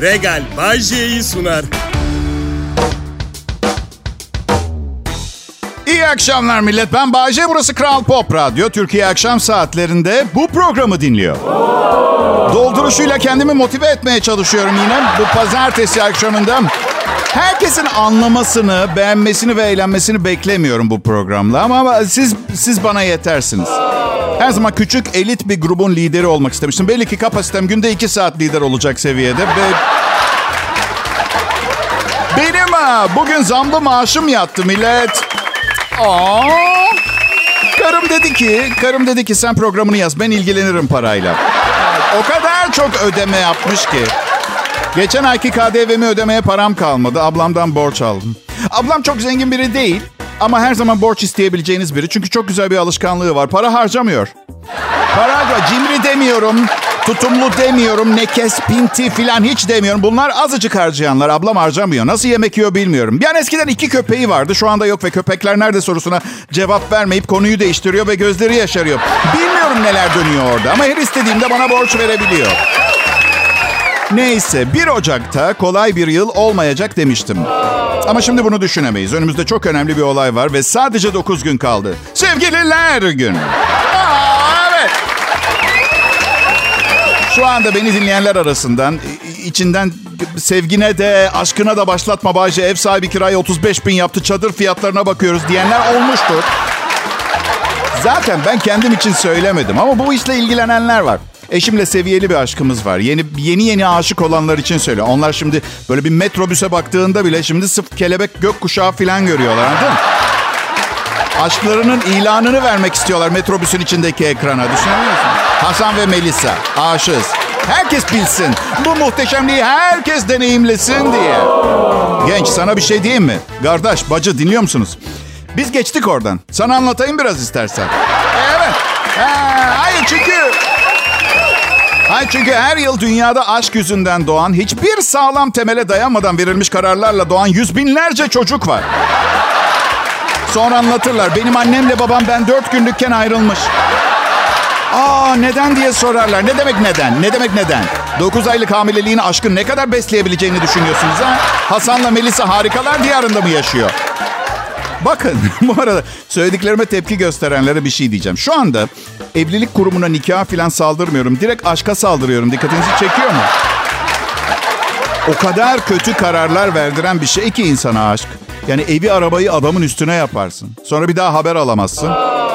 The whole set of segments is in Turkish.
Regal Bajje'yi sunar. İyi akşamlar millet. Ben Bayce. Burası Kral Pop Radyo. Türkiye akşam saatlerinde bu programı dinliyor. Dolduruşuyla kendimi motive etmeye çalışıyorum yine. Bu pazartesi akşamında herkesin anlamasını, beğenmesini ve eğlenmesini beklemiyorum bu programla. Ama siz siz bana yetersiniz. Her zaman küçük elit bir grubun lideri olmak istemiştim. Belli ki kapasitem günde iki saat lider olacak seviyede. Ve benim ha, bugün zamlı maaşım yattı millet. Aa! Karım dedi ki, karım dedi ki sen programını yaz. Ben ilgilenirim parayla. O kadar çok ödeme yapmış ki. Geçen ayki KDV'mi ödemeye param kalmadı. Ablamdan borç aldım. Ablam çok zengin biri değil. Ama her zaman borç isteyebileceğiniz biri. Çünkü çok güzel bir alışkanlığı var. Para harcamıyor. Para. Cimri demiyorum. Tutumlu demiyorum. Nekes, pinti filan hiç demiyorum. Bunlar azıcık harcayanlar. Ablam harcamıyor. Nasıl yemek yiyor bilmiyorum. Yani eskiden iki köpeği vardı. Şu anda yok ve köpekler nerede sorusuna cevap vermeyip konuyu değiştiriyor ve gözleri yaşarıyor. Bilmiyorum neler dönüyor orada ama her istediğimde bana borç verebiliyor. Neyse 1 Ocak'ta kolay bir yıl olmayacak demiştim. Ama şimdi bunu düşünemeyiz. Önümüzde çok önemli bir olay var ve sadece 9 gün kaldı. Sevgililer günü. Aa, evet. Şu anda beni dinleyenler arasından içinden sevgine de aşkına da başlatma Bayce ev sahibi kirayı 35 bin yaptı çadır fiyatlarına bakıyoruz diyenler olmuştur. Zaten ben kendim için söylemedim ama bu işle ilgilenenler var. Eşimle seviyeli bir aşkımız var. Yeni yeni yeni aşık olanlar için söyle. Onlar şimdi böyle bir metrobüse baktığında bile şimdi sıf kelebek gökkuşağı falan görüyorlar anladın mı? Aşklarının ilanını vermek istiyorlar metrobüsün içindeki ekrana. Düşünüyor musun? Hasan ve Melisa aşığız. Herkes bilsin. Bu muhteşemliği herkes deneyimlesin diye. Genç sana bir şey diyeyim mi? Kardeş, bacı dinliyor musunuz? Biz geçtik oradan. Sana anlatayım biraz istersen. Evet. Ha, hayır çünkü... Hayır çünkü her yıl dünyada aşk yüzünden doğan, hiçbir sağlam temele dayanmadan verilmiş kararlarla doğan yüz binlerce çocuk var. Sonra anlatırlar. Benim annemle babam ben dört günlükken ayrılmış. Aa neden diye sorarlar. Ne demek neden? Ne demek neden? 9 aylık hamileliğin aşkın ne kadar besleyebileceğini düşünüyorsunuz ha? Hasan'la Melisa harikalar diyarında mı yaşıyor? Bakın bu arada söylediklerime tepki gösterenlere bir şey diyeceğim. Şu anda evlilik kurumuna nikah falan saldırmıyorum. Direkt aşka saldırıyorum. Dikkatinizi çekiyor mu? O kadar kötü kararlar verdiren bir şey ki insana aşk. Yani evi arabayı adamın üstüne yaparsın. Sonra bir daha haber alamazsın.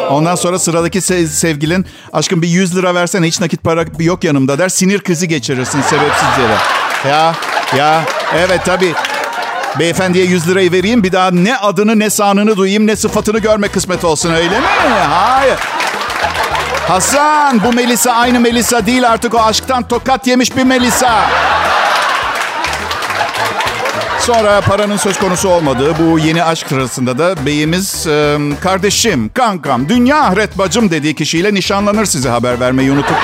Ondan sonra sıradaki se- sevgilin aşkım bir 100 lira versene hiç nakit para yok yanımda der. Sinir krizi geçirirsin sebepsiz yere. Ya ya evet tabii. Beyefendiye 100 lirayı vereyim bir daha ne adını ne sanını duyayım ne sıfatını görme kısmet olsun öyle mi? Hayır. Hasan bu Melisa aynı Melisa değil artık o aşktan tokat yemiş bir Melisa. Sonra paranın söz konusu olmadığı bu yeni aşk sırasında da beyimiz e, kardeşim, kankam, dünya ahiret bacım dediği kişiyle nişanlanır size haber vermeyi unutup.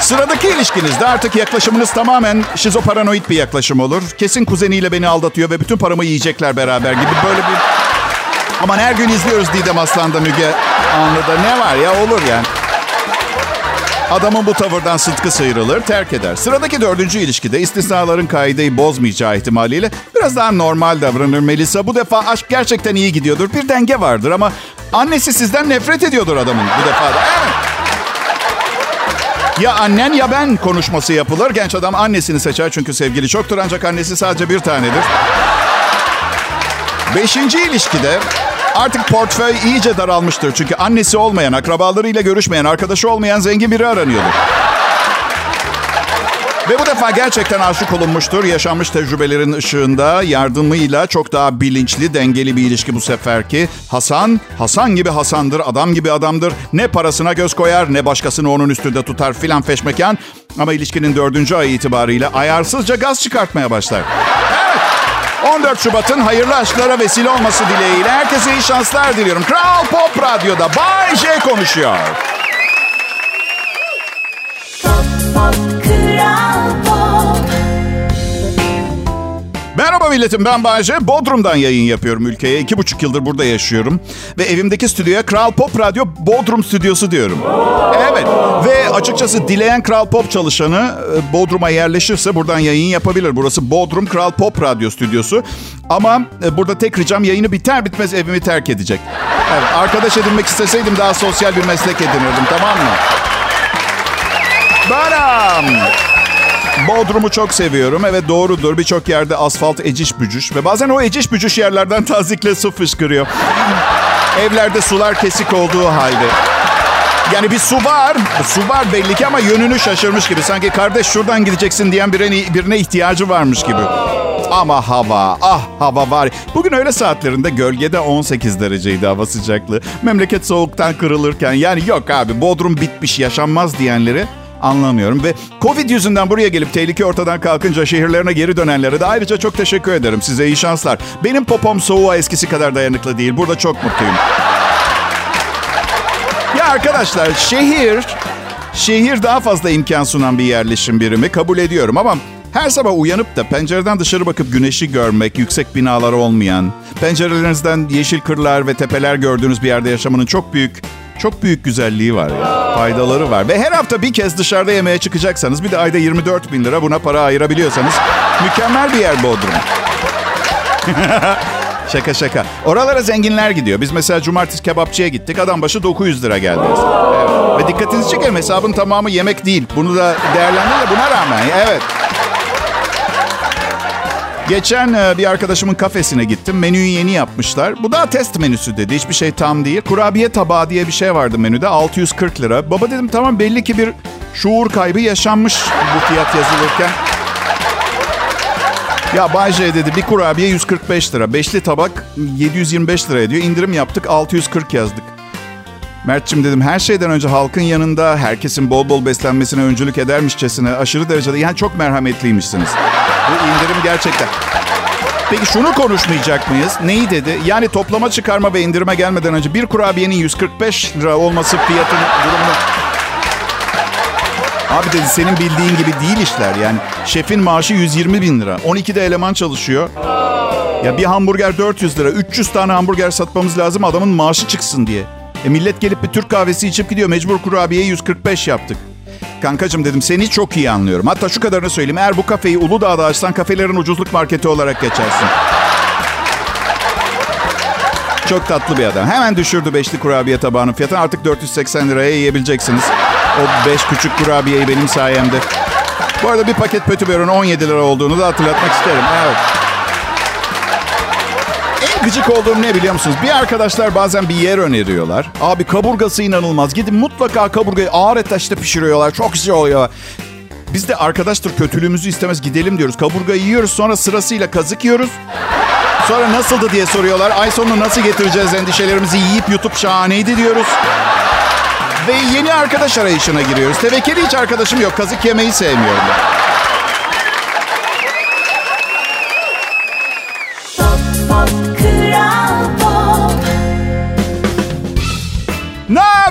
Sıradaki ilişkinizde artık yaklaşımınız tamamen şizoparanoid bir yaklaşım olur. Kesin kuzeniyle beni aldatıyor ve bütün paramı yiyecekler beraber gibi böyle bir... Aman her gün izliyoruz Didem Aslan'da Müge Anlı'da. Ne var ya olur yani. Adamın bu tavırdan sıtkı sıyrılır, terk eder. Sıradaki dördüncü ilişkide istisnaların kaideyi bozmayacağı ihtimaliyle biraz daha normal davranır Melisa. Bu defa aşk gerçekten iyi gidiyordur. Bir denge vardır ama annesi sizden nefret ediyordur adamın bu defa da. Evet. Ya annen ya ben konuşması yapılır. Genç adam annesini seçer çünkü sevgili çoktur ancak annesi sadece bir tanedir. Beşinci ilişkide artık portföy iyice daralmıştır. Çünkü annesi olmayan, akrabalarıyla görüşmeyen, arkadaşı olmayan zengin biri aranıyordur. Ve bu defa gerçekten aşık olunmuştur. Yaşanmış tecrübelerin ışığında yardımıyla çok daha bilinçli, dengeli bir ilişki bu seferki. Hasan, Hasan gibi Hasan'dır, adam gibi adamdır. Ne parasına göz koyar ne başkasını onun üstünde tutar filan feşmekan. Ama ilişkinin dördüncü ayı itibariyle ayarsızca gaz çıkartmaya başlar. Evet. 14 Şubat'ın hayırlı aşklara vesile olması dileğiyle herkese iyi şanslar diliyorum. Kral Pop Radyo'da Bay J konuşuyor. Merhaba milletim ben Bayece. Bodrum'dan yayın yapıyorum ülkeye. İki buçuk yıldır burada yaşıyorum. Ve evimdeki stüdyoya Kral Pop Radyo Bodrum Stüdyosu diyorum. Evet ve açıkçası dileyen Kral Pop çalışanı e, Bodrum'a yerleşirse buradan yayın yapabilir. Burası Bodrum Kral Pop Radyo Stüdyosu. Ama e, burada tek ricam yayını biter bitmez evimi terk edecek. Evet, arkadaş edinmek isteseydim daha sosyal bir meslek edinirdim tamam mı? Baram. Bodrum'u çok seviyorum. Evet doğrudur. Birçok yerde asfalt eciş bücüş. Ve bazen o eciş bücüş yerlerden tazikle su fışkırıyor. Evlerde sular kesik olduğu halde. Yani bir su var. Su var belli ki ama yönünü şaşırmış gibi. Sanki kardeş şuradan gideceksin diyen birine, birine ihtiyacı varmış gibi. Ama hava, ah hava var. Bugün öğle saatlerinde gölgede 18 dereceydi hava sıcaklığı. Memleket soğuktan kırılırken yani yok abi Bodrum bitmiş yaşanmaz diyenleri anlamıyorum. Ve Covid yüzünden buraya gelip tehlike ortadan kalkınca şehirlerine geri dönenlere de ayrıca çok teşekkür ederim. Size iyi şanslar. Benim popom soğuğa eskisi kadar dayanıklı değil. Burada çok mutluyum. Ya arkadaşlar şehir, şehir daha fazla imkan sunan bir yerleşim birimi kabul ediyorum ama her sabah uyanıp da pencereden dışarı bakıp güneşi görmek, yüksek binalar olmayan, pencerelerinizden yeşil kırlar ve tepeler gördüğünüz bir yerde yaşamanın çok büyük çok büyük güzelliği var ya. Faydaları var. Ve her hafta bir kez dışarıda yemeğe çıkacaksanız bir de ayda 24 bin lira buna para ayırabiliyorsanız mükemmel bir yer Bodrum. şaka şaka. Oralara zenginler gidiyor. Biz mesela cumartesi kebapçıya gittik. Adam başı 900 lira geldi. Evet. Ve dikkatinizi çekerim hesabın tamamı yemek değil. Bunu da değerlendirin de buna rağmen. Evet. Geçen e, bir arkadaşımın kafesine gittim. Menüyü yeni yapmışlar. Bu daha test menüsü dedi. Hiçbir şey tam değil. Kurabiye tabağı diye bir şey vardı menüde. 640 lira. Baba dedim tamam belli ki bir şuur kaybı yaşanmış bu fiyat yazılırken. Ya Bay J dedi bir kurabiye 145 lira. Beşli tabak 725 lira ediyor. İndirim yaptık 640 yazdık. Mert'cim dedim her şeyden önce halkın yanında herkesin bol bol beslenmesine öncülük edermişçesine aşırı derecede yani çok merhametliymişsiniz. Bu indirim gerçekten. Peki şunu konuşmayacak mıyız? Neyi dedi? Yani toplama çıkarma ve indirime gelmeden önce bir kurabiyenin 145 lira olması fiyatını durumunu... Abi dedi senin bildiğin gibi değil işler yani. Şefin maaşı 120 bin lira. 12'de eleman çalışıyor. Ya bir hamburger 400 lira. 300 tane hamburger satmamız lazım adamın maaşı çıksın diye. E millet gelip bir Türk kahvesi içip gidiyor. Mecbur kurabiye 145 yaptık. Kankacım dedim seni çok iyi anlıyorum. Hatta şu kadarını söyleyeyim. Eğer bu kafeyi Uludağ'da açsan kafelerin ucuzluk marketi olarak geçersin. Çok tatlı bir adam. Hemen düşürdü beşli kurabiye tabağının fiyatını. Artık 480 liraya yiyebileceksiniz. O beş küçük kurabiyeyi benim sayemde. Bu arada bir paket pötübörün 17 lira olduğunu da hatırlatmak isterim. Evet. Gıcık olduğum ne biliyor musunuz? Bir arkadaşlar bazen bir yer öneriyorlar. Abi kaburgası inanılmaz. Gidin mutlaka kaburgayı ağır ateşte pişiriyorlar. Çok güzel oluyor. Biz de arkadaştır kötülüğümüzü istemez gidelim diyoruz. Kaburgayı yiyoruz sonra sırasıyla kazık yiyoruz. Sonra nasıldı diye soruyorlar. Ay sonunu nasıl getireceğiz endişelerimizi yiyip yutup şahaneydi diyoruz. Ve yeni arkadaş arayışına giriyoruz. Tevekkeli hiç arkadaşım yok. Kazık yemeyi sevmiyorum.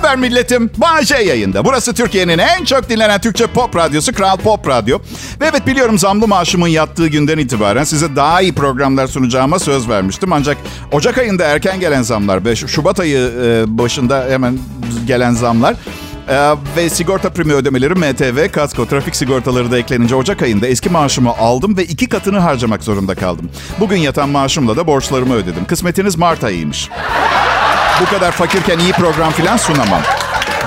Haber milletim? Bahçe yayında. Burası Türkiye'nin en çok dinlenen Türkçe pop radyosu Kral Pop Radyo. Ve evet biliyorum zamlı maaşımın yattığı günden itibaren size daha iyi programlar sunacağıma söz vermiştim. Ancak Ocak ayında erken gelen zamlar ve Şubat ayı e, başında hemen gelen zamlar ee, ve sigorta primi ödemeleri MTV, kasko, trafik sigortaları da eklenince Ocak ayında eski maaşımı aldım ve iki katını harcamak zorunda kaldım. Bugün yatan maaşımla da borçlarımı ödedim. Kısmetiniz Mart ayıymış. Bu kadar fakirken iyi program filan sunamam.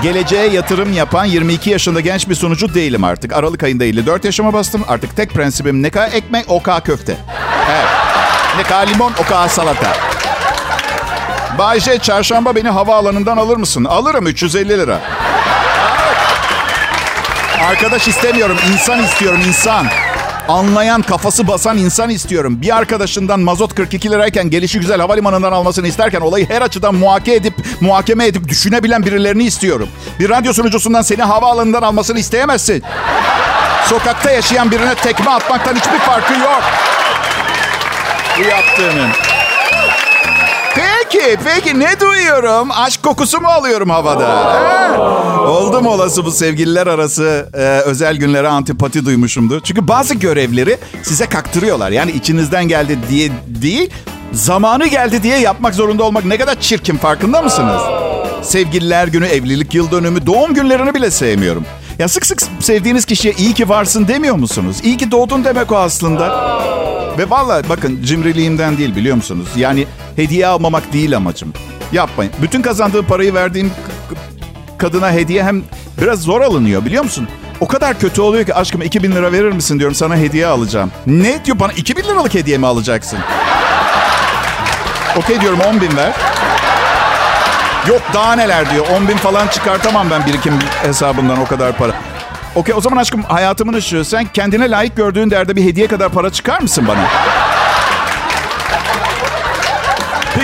Geleceğe yatırım yapan 22 yaşında genç bir sunucu değilim artık. Aralık ayında 54 yaşıma bastım. Artık tek prensibim ne kadar ekmek, o kadar köfte. Evet. Ne kadar limon, o kadar salata. Bayce çarşamba beni havaalanından alır mısın? Alırım 350 lira. Arkadaş istemiyorum, insan istiyorum, insan. Anlayan, kafası basan insan istiyorum. Bir arkadaşından mazot 42 lirayken gelişi güzel havalimanından almasını isterken olayı her açıdan muhakeme edip, muhakeme edip düşünebilen birilerini istiyorum. Bir radyo sunucusundan seni havaalanından almasını isteyemezsin. Sokakta yaşayan birine tekme atmaktan hiçbir farkı yok. Bu yaptığının. Peki, peki ne duyuyorum? Aşk kokusu mu alıyorum havada? He? Oldu mu olası bu sevgililer arası e, özel günlere antipati duymuşumdur. Çünkü bazı görevleri size kaktırıyorlar. Yani içinizden geldi diye değil, zamanı geldi diye yapmak zorunda olmak ne kadar çirkin farkında mısınız? Sevgililer günü, evlilik yıl dönümü, doğum günlerini bile sevmiyorum. Ya sık sık sevdiğiniz kişiye iyi ki varsın demiyor musunuz? İyi ki doğdun demek o aslında. Ve vallahi bakın cimriliğimden değil biliyor musunuz? Yani hediye almamak değil amacım. Yapmayın. Bütün kazandığım parayı verdiğim kadına hediye hem biraz zor alınıyor biliyor musun? O kadar kötü oluyor ki aşkım 2000 lira verir misin diyorum sana hediye alacağım. Ne diyor bana 2000 liralık hediye mi alacaksın? Okey diyorum 10 bin ver. Yok daha neler diyor. 10 bin falan çıkartamam ben birikim hesabından o kadar para. Okey o zaman aşkım hayatımın ışığı. Sen kendine layık gördüğün derde bir hediye kadar para çıkar mısın bana?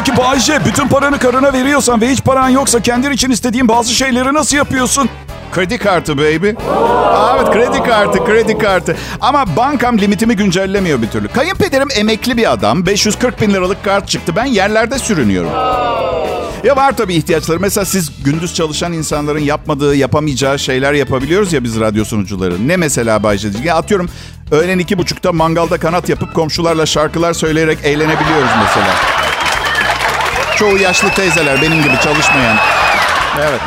Peki Bayce bütün paranı karına veriyorsan ve hiç paran yoksa kendin için istediğin bazı şeyleri nasıl yapıyorsun? Kredi kartı baby. Aa, evet kredi kartı, kredi kartı. Ama bankam limitimi güncellemiyor bir türlü. Kayınpederim emekli bir adam. 540 bin liralık kart çıktı. Ben yerlerde sürünüyorum. Ya var tabii ihtiyaçları. Mesela siz gündüz çalışan insanların yapmadığı, yapamayacağı şeyler yapabiliyoruz ya biz radyo sunucuları. Ne mesela Bayce? Ya atıyorum öğlen iki buçukta mangalda kanat yapıp komşularla şarkılar söyleyerek eğlenebiliyoruz mesela. Çoğu yaşlı teyzeler benim gibi çalışmayan. Evet.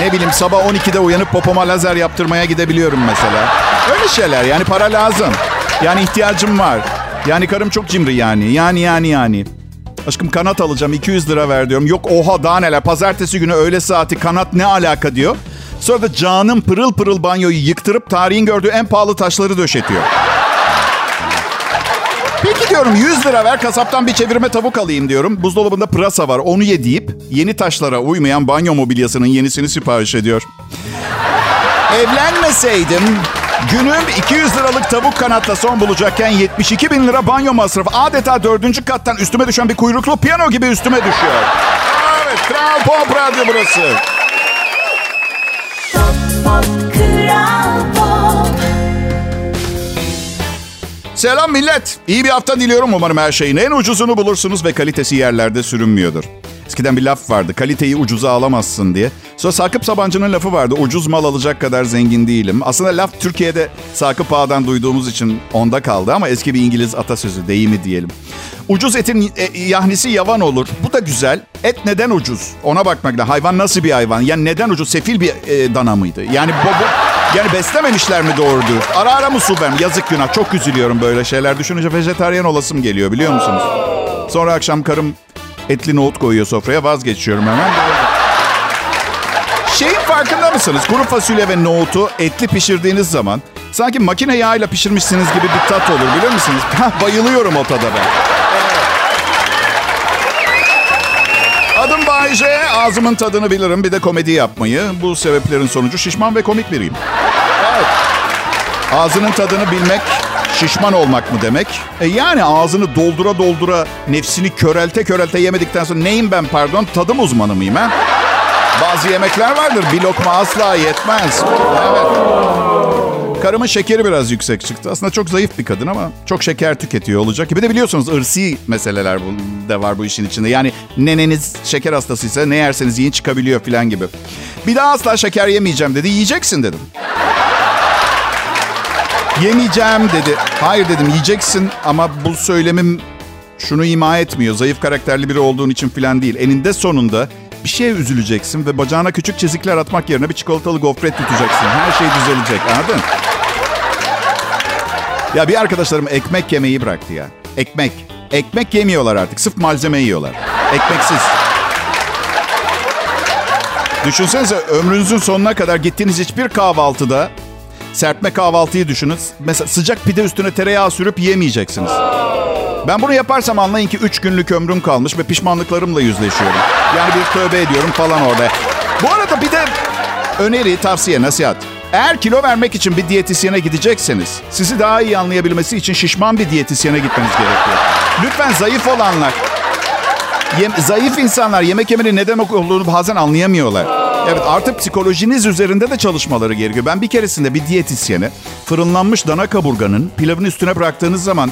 Ne bileyim sabah 12'de uyanıp popoma lazer yaptırmaya gidebiliyorum mesela. Öyle şeyler yani para lazım. Yani ihtiyacım var. Yani karım çok cimri yani. Yani yani yani. Aşkım kanat alacağım 200 lira ver diyorum. Yok oha daha neler. Pazartesi günü öğle saati kanat ne alaka diyor. Sonra da canım pırıl pırıl banyoyu yıktırıp tarihin gördüğü en pahalı taşları döşetiyor. Diyorum 100 lira ver kasaptan bir çevirme tavuk alayım diyorum. Buzdolabında pırasa var onu ye deyip yeni taşlara uymayan banyo mobilyasının yenisini sipariş ediyor. Evlenmeseydim günüm 200 liralık tavuk kanatla son bulacakken 72 bin lira banyo masrafı. Adeta dördüncü kattan üstüme düşen bir kuyruklu piyano gibi üstüme düşüyor. Evet Kral Pop Radyo burası. Selam millet. İyi bir hafta diliyorum. Umarım her şeyin en ucuzunu bulursunuz ve kalitesi yerlerde sürünmüyordur. Eskiden bir laf vardı. Kaliteyi ucuza alamazsın diye. Sonra Sakıp Sabancı'nın lafı vardı. Ucuz mal alacak kadar zengin değilim. Aslında laf Türkiye'de Sakıp Ağa'dan duyduğumuz için onda kaldı ama eski bir İngiliz atasözü, deyimi diyelim. Ucuz etin e, yahnisi yavan olur. Bu da güzel. Et neden ucuz? Ona bakmak lazım. Hayvan nasıl bir hayvan? Yani neden ucuz? Sefil bir e, dana mıydı? Yani bu, bu yani beslememişler mi doğrudur? Ara ara mı su ben? Yazık günah. Çok üzülüyorum böyle şeyler. Düşününce vejetaryen olasım geliyor biliyor musunuz? Sonra akşam karım etli nohut koyuyor sofraya. Vazgeçiyorum hemen. Şeyin farkında mısınız? Kuru fasulye ve nohutu etli pişirdiğiniz zaman sanki makine yağıyla pişirmişsiniz gibi bir tat olur biliyor musunuz? Bayılıyorum o tada ben. Adım Bayece. Ağzımın tadını bilirim. Bir de komedi yapmayı. Bu sebeplerin sonucu şişman ve komik biriyim. Evet. Ağzının tadını bilmek şişman olmak mı demek? E yani ağzını doldura doldura nefsini körelte körelte yemedikten sonra neyim ben pardon? Tadım uzmanı mıyım ha? Bazı yemekler vardır. Bir lokma asla yetmez. Evet. Karımın şekeri biraz yüksek çıktı. Aslında çok zayıf bir kadın ama çok şeker tüketiyor olacak. Bir de biliyorsunuz ırsi meseleler de var bu işin içinde. Yani neneniz şeker hastasıysa ne yerseniz yiyin çıkabiliyor falan gibi. Bir daha asla şeker yemeyeceğim dedi. Yiyeceksin dedim. Yemeyeceğim dedi. Hayır dedim yiyeceksin ama bu söylemim şunu ima etmiyor. Zayıf karakterli biri olduğun için falan değil. Eninde sonunda bir şeye üzüleceksin ve bacağına küçük çizikler atmak yerine bir çikolatalı gofret tutacaksın. Her şey düzelecek anladın? Ya bir arkadaşlarım ekmek yemeyi bıraktı ya. Ekmek. Ekmek yemiyorlar artık. Sırf malzeme yiyorlar. Ekmeksiz. Düşünsenize ömrünüzün sonuna kadar gittiğiniz hiçbir kahvaltıda serpme kahvaltıyı düşünün. Mesela sıcak pide üstüne tereyağı sürüp yemeyeceksiniz. Ben bunu yaparsam anlayın ki 3 günlük ömrüm kalmış ve pişmanlıklarımla yüzleşiyorum. Yani bir tövbe ediyorum falan orada. Bu arada bir de öneri, tavsiye, nasihat. Eğer kilo vermek için bir diyetisyene gidecekseniz, sizi daha iyi anlayabilmesi için şişman bir diyetisyene gitmeniz gerekiyor. Lütfen zayıf olanlar, yem, zayıf insanlar yemek yemenin neden olduğunu bazen anlayamıyorlar. Evet artık psikolojiniz üzerinde de çalışmaları gerekiyor. Ben bir keresinde bir diyetisyene fırınlanmış dana kaburganın pilavın üstüne bıraktığınız zaman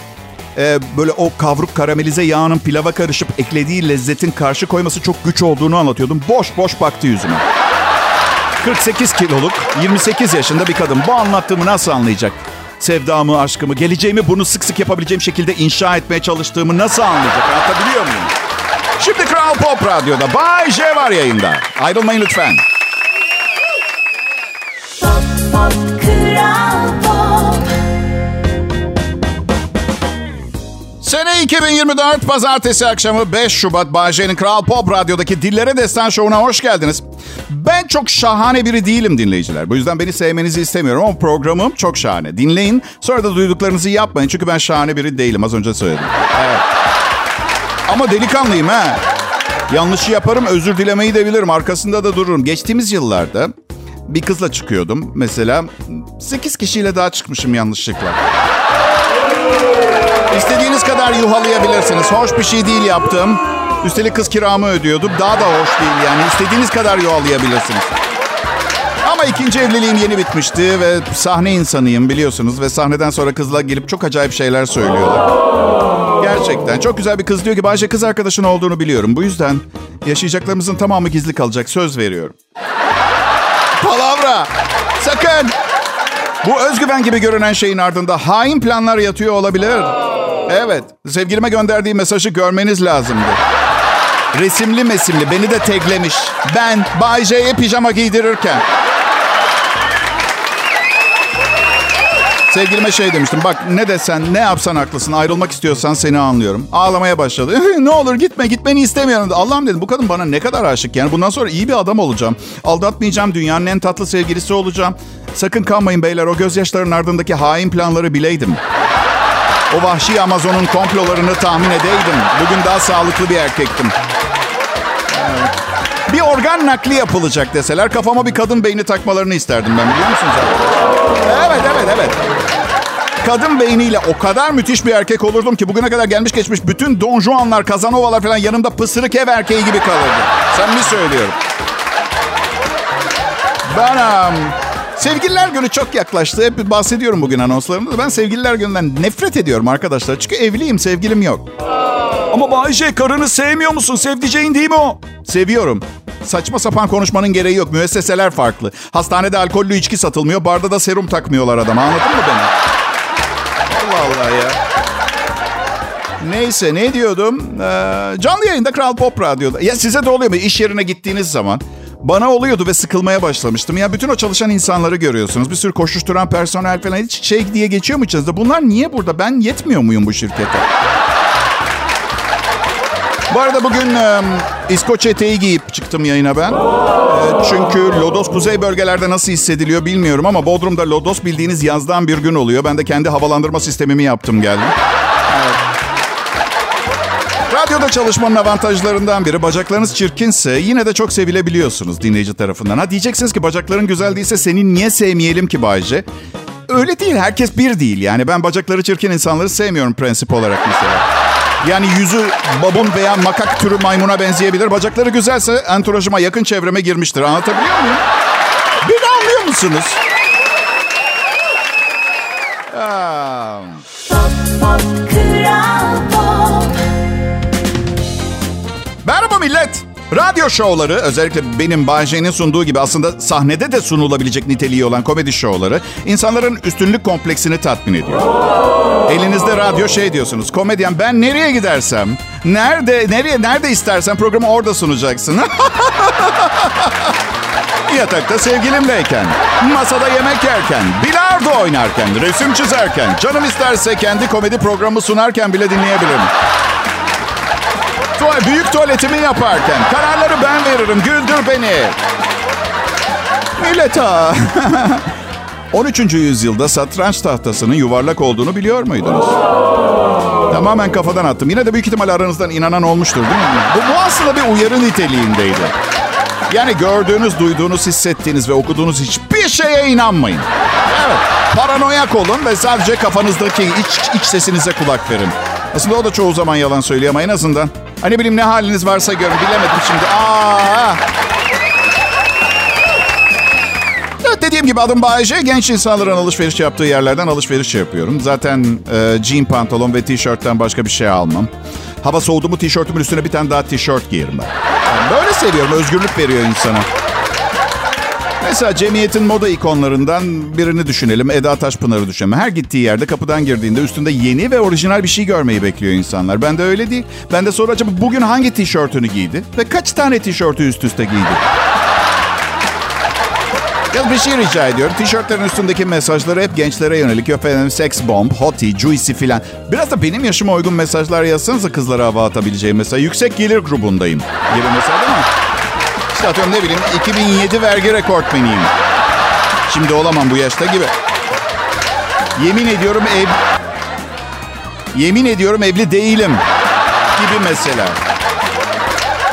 e, böyle o kavruk karamelize yağının pilava karışıp eklediği lezzetin karşı koyması çok güç olduğunu anlatıyordum. Boş boş baktı yüzüme. 48 kiloluk, 28 yaşında bir kadın. Bu anlattığımı nasıl anlayacak? Sevdamı, aşkımı, geleceğimi bunu sık sık yapabileceğim şekilde inşa etmeye çalıştığımı nasıl anlayacak? Anlatabiliyor muyum? Şimdi Kral Pop Radyo'da Bay J var yayında. Ayrılmayın lütfen. Pop, pop, Kral Sene 2024 Pazartesi akşamı 5 Şubat Bayce'nin Kral Pop Radyo'daki Dillere Destan Show'una hoş geldiniz. Ben çok şahane biri değilim dinleyiciler. Bu yüzden beni sevmenizi istemiyorum ama programım çok şahane. Dinleyin sonra da duyduklarınızı yapmayın. Çünkü ben şahane biri değilim az önce söyledim. Evet. Ama delikanlıyım ha. Yanlışı yaparım özür dilemeyi de bilirim. Arkasında da dururum. Geçtiğimiz yıllarda bir kızla çıkıyordum. Mesela 8 kişiyle daha çıkmışım yanlışlıkla. İstediğiniz kadar yuhalayabilirsiniz. Hoş bir şey değil yaptım. Üstelik kız kiramı ödüyordum. Daha da hoş değil yani. İstediğiniz kadar yuhalayabilirsiniz. Ama ikinci evliliğim yeni bitmişti ve sahne insanıyım biliyorsunuz. Ve sahneden sonra kızla gelip çok acayip şeyler söylüyorlar. Gerçekten. Çok güzel bir kız diyor ki Bayce kız arkadaşın olduğunu biliyorum. Bu yüzden yaşayacaklarımızın tamamı gizli kalacak. Söz veriyorum. Palavra. Sakın. Bu özgüven gibi görünen şeyin ardında hain planlar yatıyor olabilir. Evet. Sevgilime gönderdiği mesajı görmeniz lazımdı. Resimli mesimli beni de taglemiş. Ben Bay J'ye pijama giydirirken. Sevgilime şey demiştim. Bak ne desen ne yapsan haklısın. Ayrılmak istiyorsan seni anlıyorum. Ağlamaya başladı. ne olur gitme gitmeni istemiyorum. Allah'ım dedim bu kadın bana ne kadar aşık. Yani bundan sonra iyi bir adam olacağım. Aldatmayacağım. Dünyanın en tatlı sevgilisi olacağım. Sakın kanmayın beyler. O gözyaşlarının ardındaki hain planları bileydim. O vahşi Amazon'un komplolarını tahmin edeydim. Bugün daha sağlıklı bir erkektim. Bir organ nakli yapılacak deseler kafama bir kadın beyni takmalarını isterdim ben biliyor musunuz? Evet, evet, evet. Kadın beyniyle o kadar müthiş bir erkek olurdum ki bugüne kadar gelmiş geçmiş bütün Don Juanlar, Kazanovalar falan yanımda pısırık ev erkeği gibi kalırdı. Sen mi söylüyorum? Ben um, Sevgililer günü çok yaklaştı. Hep bahsediyorum bugün anonslarımda. Ben sevgililer gününden nefret ediyorum arkadaşlar. Çünkü evliyim, sevgilim yok. Ama Bayce karını sevmiyor musun? Sevdiceğin değil mi o? Seviyorum. Saçma sapan konuşmanın gereği yok. Müesseseler farklı. Hastanede alkollü içki satılmıyor. Barda da serum takmıyorlar adama. Anladın mı beni? Allah Allah ya. Neyse ne diyordum? Ee, canlı yayında Kral Pop Radyo'da. Ya size de oluyor mu? İş yerine gittiğiniz zaman bana oluyordu ve sıkılmaya başlamıştım. Ya bütün o çalışan insanları görüyorsunuz. Bir sürü koşuşturan personel falan hiç şey diye geçiyor mu içinizde? Bunlar niye burada? Ben yetmiyor muyum bu şirkete? Bu arada bugün e, İskoç eteği giyip çıktım yayına ben. E, çünkü Lodos kuzey bölgelerde nasıl hissediliyor bilmiyorum ama Bodrum'da Lodos bildiğiniz yazdan bir gün oluyor. Ben de kendi havalandırma sistemimi yaptım geldim. Radyoda çalışmanın avantajlarından biri bacaklarınız çirkinse yine de çok sevilebiliyorsunuz dinleyici tarafından. Ha diyeceksiniz ki bacakların güzel değilse seni niye sevmeyelim ki Bayce? Öyle değil herkes bir değil yani ben bacakları çirkin insanları sevmiyorum prensip olarak mesela. Yani yüzü babun veya makak türü maymuna benzeyebilir. Bacakları güzelse entourajıma yakın çevreme girmiştir. Anlatabiliyor muyum? Beni anlıyor musunuz? Aa. Pop, pop, Kral millet. Radyo şovları özellikle benim Bayce'nin sunduğu gibi aslında sahnede de sunulabilecek niteliği olan komedi şovları insanların üstünlük kompleksini tatmin ediyor. Elinizde radyo şey diyorsunuz. Komedyen ben nereye gidersem, nerede nereye nerede istersen programı orada sunacaksın. Yatakta sevgilimleyken, masada yemek yerken, bilardo oynarken, resim çizerken, canım isterse kendi komedi programı sunarken bile dinleyebilirim. Tuval, büyük tuvaletimi yaparken kararları ben veririm. Güldür beni. Millet ha. 13. yüzyılda satranç tahtasının yuvarlak olduğunu biliyor muydunuz? Tamamen kafadan attım. Yine de büyük ihtimal aranızdan inanan olmuştur değil mi? Bu, bu aslında bir uyarı niteliğindeydi. Yani gördüğünüz, duyduğunuz, hissettiğiniz ve okuduğunuz hiçbir şeye inanmayın. Evet, paranoyak olun ve sadece kafanızdaki iç, iç sesinize kulak verin. Aslında o da çoğu zaman yalan söylüyor ama en azından. Hani bileyim ne haliniz varsa görün. Bilemedim şimdi. Aa! Dediğim gibi adım Bayece. Genç insanların alışveriş yaptığı yerlerden alışveriş yapıyorum. Zaten e, jean pantolon ve tişörtten başka bir şey almam. Hava soğudu mu tişörtümün üstüne bir tane daha tişört giyerim ben. Yani böyle seviyorum. Özgürlük veriyor insana. Mesela cemiyetin moda ikonlarından birini düşünelim. Eda Taşpınar'ı düşünelim. Her gittiği yerde kapıdan girdiğinde üstünde yeni ve orijinal bir şey görmeyi bekliyor insanlar. Ben de öyle değil. Ben de sonra acaba bugün hangi tişörtünü giydi? Ve kaç tane tişörtü üst üste giydi? Ya bir şey rica ediyorum. Tişörtlerin üstündeki mesajları hep gençlere yönelik. Efendim sex bomb, hottie, juicy filan. Biraz da benim yaşıma uygun mesajlar yazsanıza kızlara hava atabileceğim. Mesela yüksek gelir grubundayım gibi mesela değil mi? İşte atıyorum ne bileyim 2007 vergi rekortmeniyim. Şimdi olamam bu yaşta gibi. Yemin ediyorum ev... Yemin ediyorum evli değilim. Gibi mesela.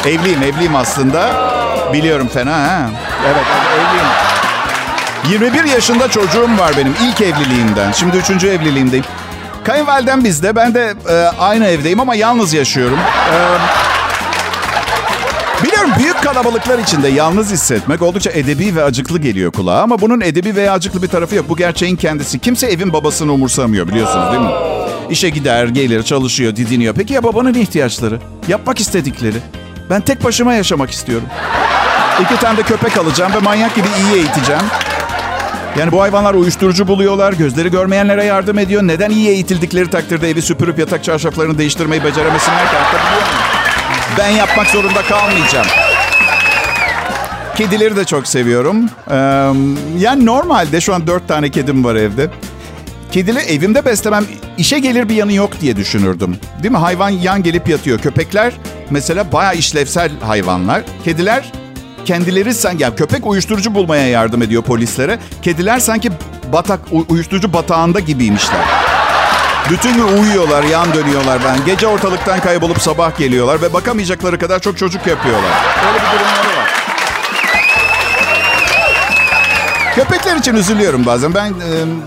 Evliyim, evliyim aslında. Biliyorum fena ha. Evet, evliyim. 21 yaşında çocuğum var benim ilk evliliğimden. Şimdi üçüncü evliliğimdeyim. Kayınvalidem bizde. Ben de e, aynı evdeyim ama yalnız yaşıyorum. E, biliyorum büyük kalabalıklar içinde yalnız hissetmek oldukça edebi ve acıklı geliyor kulağa. Ama bunun edebi veya acıklı bir tarafı yok. Bu gerçeğin kendisi. Kimse evin babasını umursamıyor biliyorsunuz değil mi? İşe gider, gelir, çalışıyor, didiniyor. Peki ya babanın ihtiyaçları? Yapmak istedikleri? Ben tek başıma yaşamak istiyorum. İki tane de köpek alacağım ve manyak gibi iyi eğiteceğim. Yani bu hayvanlar uyuşturucu buluyorlar, gözleri görmeyenlere yardım ediyor. Neden iyi eğitildikleri takdirde evi süpürüp yatak çarşaflarını değiştirmeyi beceremesinler ki? Ben yapmak zorunda kalmayacağım. Kedileri de çok seviyorum. Ee, yani normalde şu an dört tane kedim var evde. Kedileri evimde beslemem işe gelir bir yanı yok diye düşünürdüm. Değil mi? Hayvan yan gelip yatıyor. Köpekler mesela bayağı işlevsel hayvanlar. Kediler kendileri sanki yani köpek uyuşturucu bulmaya yardım ediyor polislere. Kediler sanki batak uyuşturucu batağında gibiymişler. Bütün gün uyuyorlar, yan dönüyorlar ben. Gece ortalıktan kaybolup sabah geliyorlar ve bakamayacakları kadar çok çocuk yapıyorlar. Öyle bir durumları var. Köpekler için üzülüyorum bazen. Ben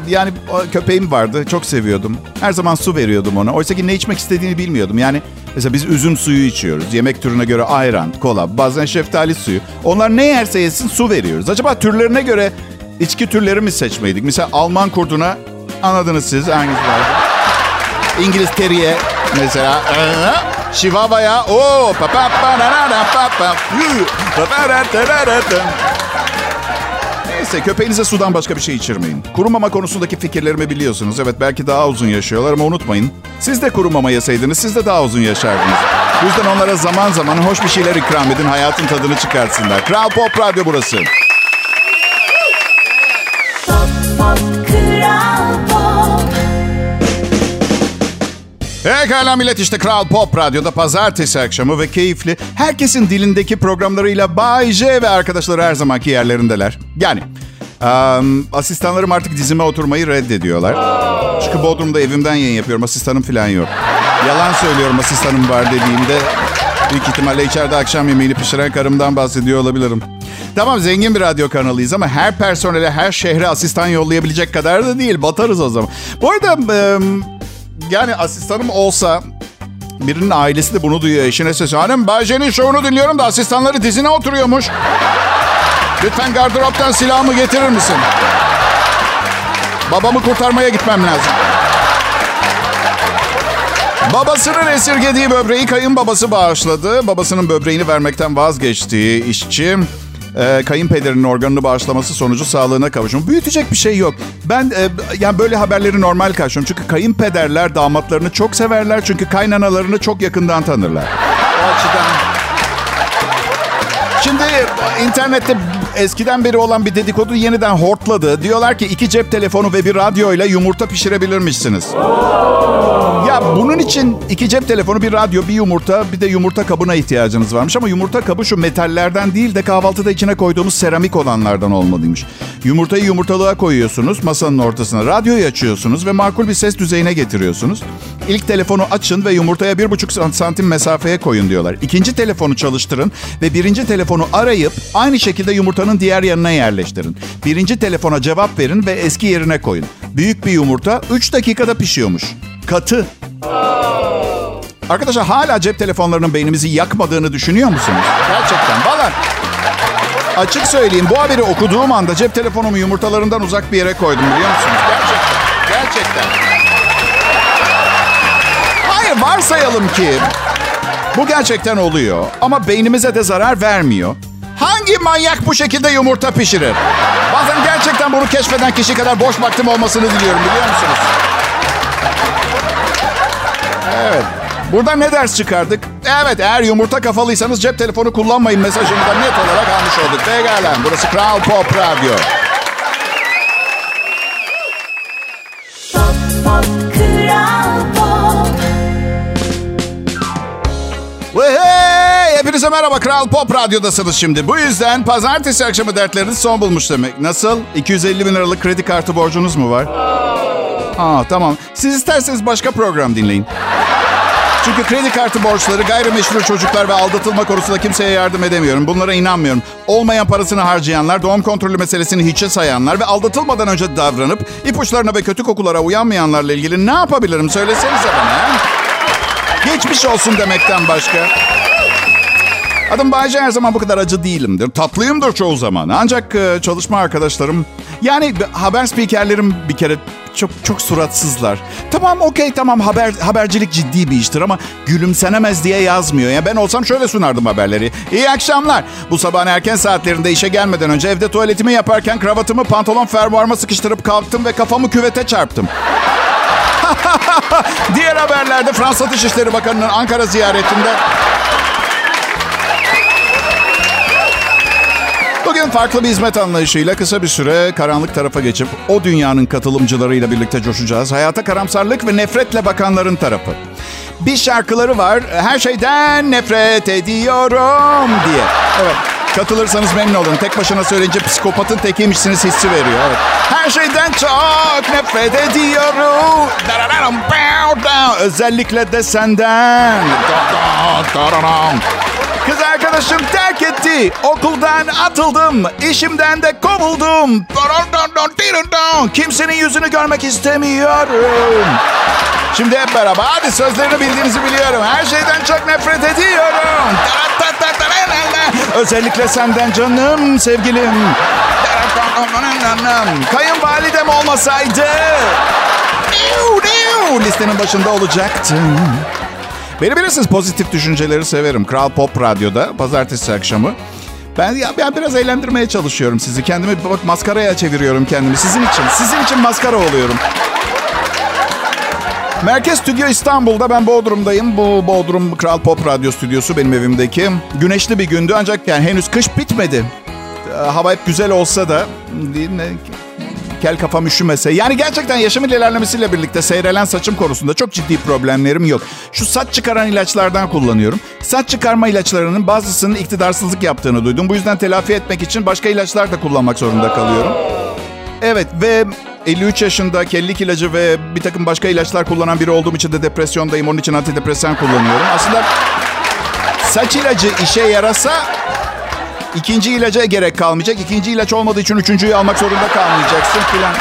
yani köpeğim vardı. Çok seviyordum. Her zaman su veriyordum ona. Oysa ki ne içmek istediğini bilmiyordum. Yani mesela biz üzüm suyu içiyoruz. Yemek türüne göre ayran, kola, bazen şeftali suyu. Onlar ne yerse yesin su veriyoruz. Acaba türlerine göre içki türleri mi seçmeydik? Mesela Alman kurduna anladınız siz hangisi vardı? İngiliz teriye mesela. Chihuahua'ya o pa pa pa na na pa pa Neyse köpeğinize sudan başka bir şey içirmeyin. Kuru mama konusundaki fikirlerimi biliyorsunuz. Evet belki daha uzun yaşıyorlar ama unutmayın. Siz de kuru mama yeseydiniz siz de daha uzun yaşardınız. Bu yüzden onlara zaman zaman hoş bir şeyler ikram edin. Hayatın tadını çıkarsınlar. Kral Pop Radyo burası. Pop pop Pekala millet işte Kral Pop Radyo'da pazartesi akşamı ve keyifli herkesin dilindeki programlarıyla Bay J ve arkadaşları her zamanki yerlerindeler. Yani um, asistanlarım artık dizime oturmayı reddediyorlar. Çünkü Bodrum'da evimden yayın yapıyorum. Asistanım falan yok. Yalan söylüyorum asistanım var dediğimde. Büyük ihtimalle içeride akşam yemeğini pişiren karımdan bahsediyor olabilirim. Tamam zengin bir radyo kanalıyız ama her personele, her şehre asistan yollayabilecek kadar da değil. Batarız o zaman. Bu arada yani asistanım olsa birinin ailesi de bunu duyuyor. Eşine sesi. Hanım Bayce'nin şovunu dinliyorum da asistanları dizine oturuyormuş. Lütfen gardıroptan silahımı getirir misin? Babamı kurtarmaya gitmem lazım. Babasının esirgediği böbreği kayınbabası bağışladı. Babasının böbreğini vermekten vazgeçtiği işçi e, kayınpederinin organını bağışlaması sonucu sağlığına kavuşmuş. Büyütecek bir şey yok. Ben e, yani böyle haberleri normal karşılıyorum. Çünkü kayınpederler damatlarını çok severler. Çünkü kaynanalarını çok yakından tanırlar. O açıdan... Şimdi internette eskiden beri olan bir dedikodu yeniden hortladı. Diyorlar ki iki cep telefonu ve bir radyoyla yumurta pişirebilirmişsiniz. Ya bunun için iki cep telefonu, bir radyo, bir yumurta, bir de yumurta kabına ihtiyacınız varmış. Ama yumurta kabı şu metallerden değil de kahvaltıda içine koyduğumuz seramik olanlardan olmalıymış. Yumurtayı yumurtalığa koyuyorsunuz masanın ortasına. Radyoyu açıyorsunuz ve makul bir ses düzeyine getiriyorsunuz. İlk telefonu açın ve yumurtaya bir buçuk santim mesafeye koyun diyorlar. İkinci telefonu çalıştırın ve birinci telefonu arayıp aynı şekilde yumurtanın diğer yanına yerleştirin. Birinci telefona cevap verin ve eski yerine koyun. Büyük bir yumurta 3 dakikada pişiyormuş. Katı. Arkadaşlar hala cep telefonlarının beynimizi yakmadığını düşünüyor musunuz? Gerçekten. Valla açık söyleyeyim bu haberi okuduğum anda cep telefonumu yumurtalarından uzak bir yere koydum biliyor musunuz? Gerçekten. Gerçekten. Hayır varsayalım ki bu gerçekten oluyor ama beynimize de zarar vermiyor. Hangi manyak bu şekilde yumurta pişirir? Bazen gerçekten bunu keşfeden kişi kadar boş vaktim olmasını diliyorum biliyor musunuz? Evet. Buradan ne ders çıkardık? Evet eğer yumurta kafalıysanız cep telefonu kullanmayın mesajını da net olarak almış olduk. Pekala burası Kral Pop Radyo. Pop Pop Kral Hepinize merhaba Kral Pop Radyo'dasınız şimdi. Bu yüzden pazartesi akşamı dertleriniz son bulmuş demek. Nasıl? 250 bin liralık kredi kartı borcunuz mu var? Aa tamam. Siz isterseniz başka program dinleyin. Çünkü kredi kartı borçları, gayrimeşru çocuklar ve aldatılma konusunda kimseye yardım edemiyorum. Bunlara inanmıyorum. Olmayan parasını harcayanlar, doğum kontrolü meselesini hiçe sayanlar ve aldatılmadan önce davranıp ipuçlarına ve kötü kokulara uyanmayanlarla ilgili ne yapabilirim söylesenize bana. Geçmiş olsun demekten başka. Adım Bayce her zaman bu kadar acı değilimdir. Tatlıyımdır çoğu zaman. Ancak e, çalışma arkadaşlarım... Yani haber spikerlerim bir kere çok çok suratsızlar. Tamam okey tamam haber habercilik ciddi bir iştir ama gülümsenemez diye yazmıyor. Ya ben olsam şöyle sunardım haberleri. İyi akşamlar. Bu sabahın erken saatlerinde işe gelmeden önce evde tuvaletimi yaparken kravatımı pantolon fermuarıma sıkıştırıp kalktım ve kafamı küvete çarptım. Diğer haberlerde Fransa Dışişleri Bakanı'nın Ankara ziyaretinde Bugün farklı bir hizmet anlayışıyla kısa bir süre karanlık tarafa geçip o dünyanın katılımcılarıyla birlikte coşacağız. Hayata karamsarlık ve nefretle bakanların tarafı. Bir şarkıları var. Her şeyden nefret ediyorum diye. Evet. Katılırsanız memnun olun. Tek başına söyleyince psikopatın tekiymişsiniz hissi veriyor. Evet. Her şeyden çok nefret ediyorum. Özellikle de senden. Kız arkadaşım terk etti. Okuldan atıldım. İşimden de kovuldum. Kimsenin yüzünü görmek istemiyorum. Şimdi hep beraber. Hadi sözlerini bildiğinizi biliyorum. Her şeyden çok nefret ediyorum. Özellikle senden canım sevgilim. Kayınvalidem olmasaydı. Listenin başında olacaktım. Beni bilirsiniz pozitif düşünceleri severim. Kral Pop Radyo'da pazartesi akşamı. Ben ya ben biraz eğlendirmeye çalışıyorum sizi. Kendimi bak maskaraya çeviriyorum kendimi. Sizin için. Sizin için maskara oluyorum. Merkez Stüdyo İstanbul'da ben Bodrum'dayım. Bu Bodrum Kral Pop Radyo stüdyosu benim evimdeki. Güneşli bir gündü ancak yani henüz kış bitmedi. Ee, Hava hep güzel olsa da? Kel kafam üşümese. Yani gerçekten yaşamın ilerlemesiyle birlikte seyrelen saçım konusunda çok ciddi problemlerim yok. Şu saç çıkaran ilaçlardan kullanıyorum. Saç çıkarma ilaçlarının bazısının iktidarsızlık yaptığını duydum. Bu yüzden telafi etmek için başka ilaçlar da kullanmak zorunda kalıyorum. Evet ve 53 yaşında kellik ilacı ve bir takım başka ilaçlar kullanan biri olduğum için de depresyondayım. Onun için antidepresan kullanıyorum. Aslında saç ilacı işe yarasa İkinci ilaca gerek kalmayacak. İkinci ilaç olmadığı için üçüncüyü almak zorunda kalmayacaksın filan.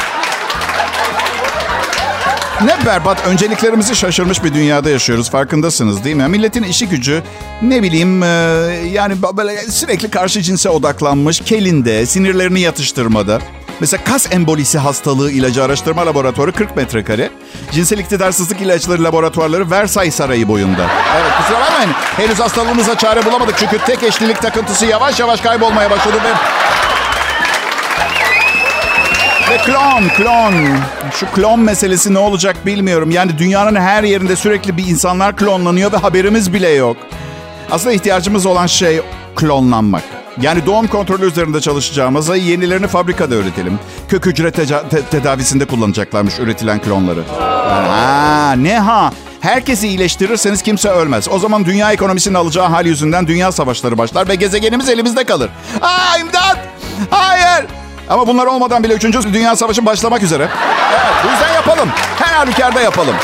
Ne berbat. Önceliklerimizi şaşırmış bir dünyada yaşıyoruz. Farkındasınız değil mi? Milletin işi gücü ne bileyim e, yani böyle sürekli karşı cinse odaklanmış. Kelinde, sinirlerini yatıştırmada. Mesela kas embolisi hastalığı ilacı araştırma laboratuvarı 40 metrekare. Cinsel iktidarsızlık ilaçları laboratuvarları Versailles Sarayı boyunda. Evet kusura bakmayın. Henüz hastalığınıza çare bulamadık. Çünkü tek eşlilik takıntısı yavaş yavaş kaybolmaya başladı. Ve klon, klon. Şu klon meselesi ne olacak bilmiyorum. Yani dünyanın her yerinde sürekli bir insanlar klonlanıyor ve haberimiz bile yok. Aslında ihtiyacımız olan şey klonlanmak. Yani doğum kontrolü üzerinde çalışacağımıza yenilerini fabrikada üretelim. Kök hücre teca- te- tedavisinde kullanacaklarmış üretilen klonları. Ha, ne ha? Herkesi iyileştirirseniz kimse ölmez. O zaman dünya ekonomisinin alacağı hal yüzünden dünya savaşları başlar ve gezegenimiz elimizde kalır. Aa imdat! Hayır! Ama bunlar olmadan bile 3. Dünya Savaşı başlamak üzere. Evet, bu yüzden yapalım. Her halükarda yapalım.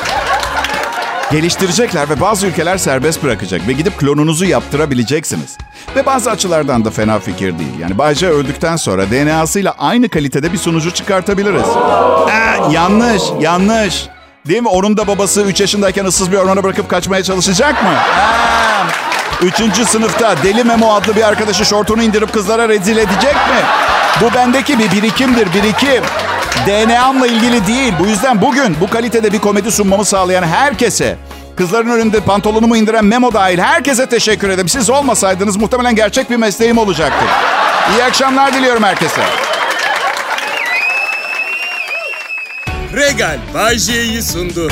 Geliştirecekler ve bazı ülkeler serbest bırakacak ve gidip klonunuzu yaptırabileceksiniz. Ve bazı açılardan da fena fikir değil. Yani Bayce öldükten sonra DNA'sıyla aynı kalitede bir sunucu çıkartabiliriz. Aa, yanlış, yanlış. Değil mi? Onun da babası 3 yaşındayken ıssız bir ormana bırakıp kaçmaya çalışacak mı? Aa, üçüncü sınıfta Deli Memo adlı bir arkadaşı şortunu indirip kızlara rezil edecek mi? Bu bendeki bir birikimdir, birikim. DNA'mla ilgili değil. Bu yüzden bugün bu kalitede bir komedi sunmamı sağlayan herkese, kızların önünde pantolonumu indiren Memo dahil herkese teşekkür ederim. Siz olmasaydınız muhtemelen gerçek bir mesleğim olacaktı. İyi akşamlar diliyorum herkese. Regal Bay sundu.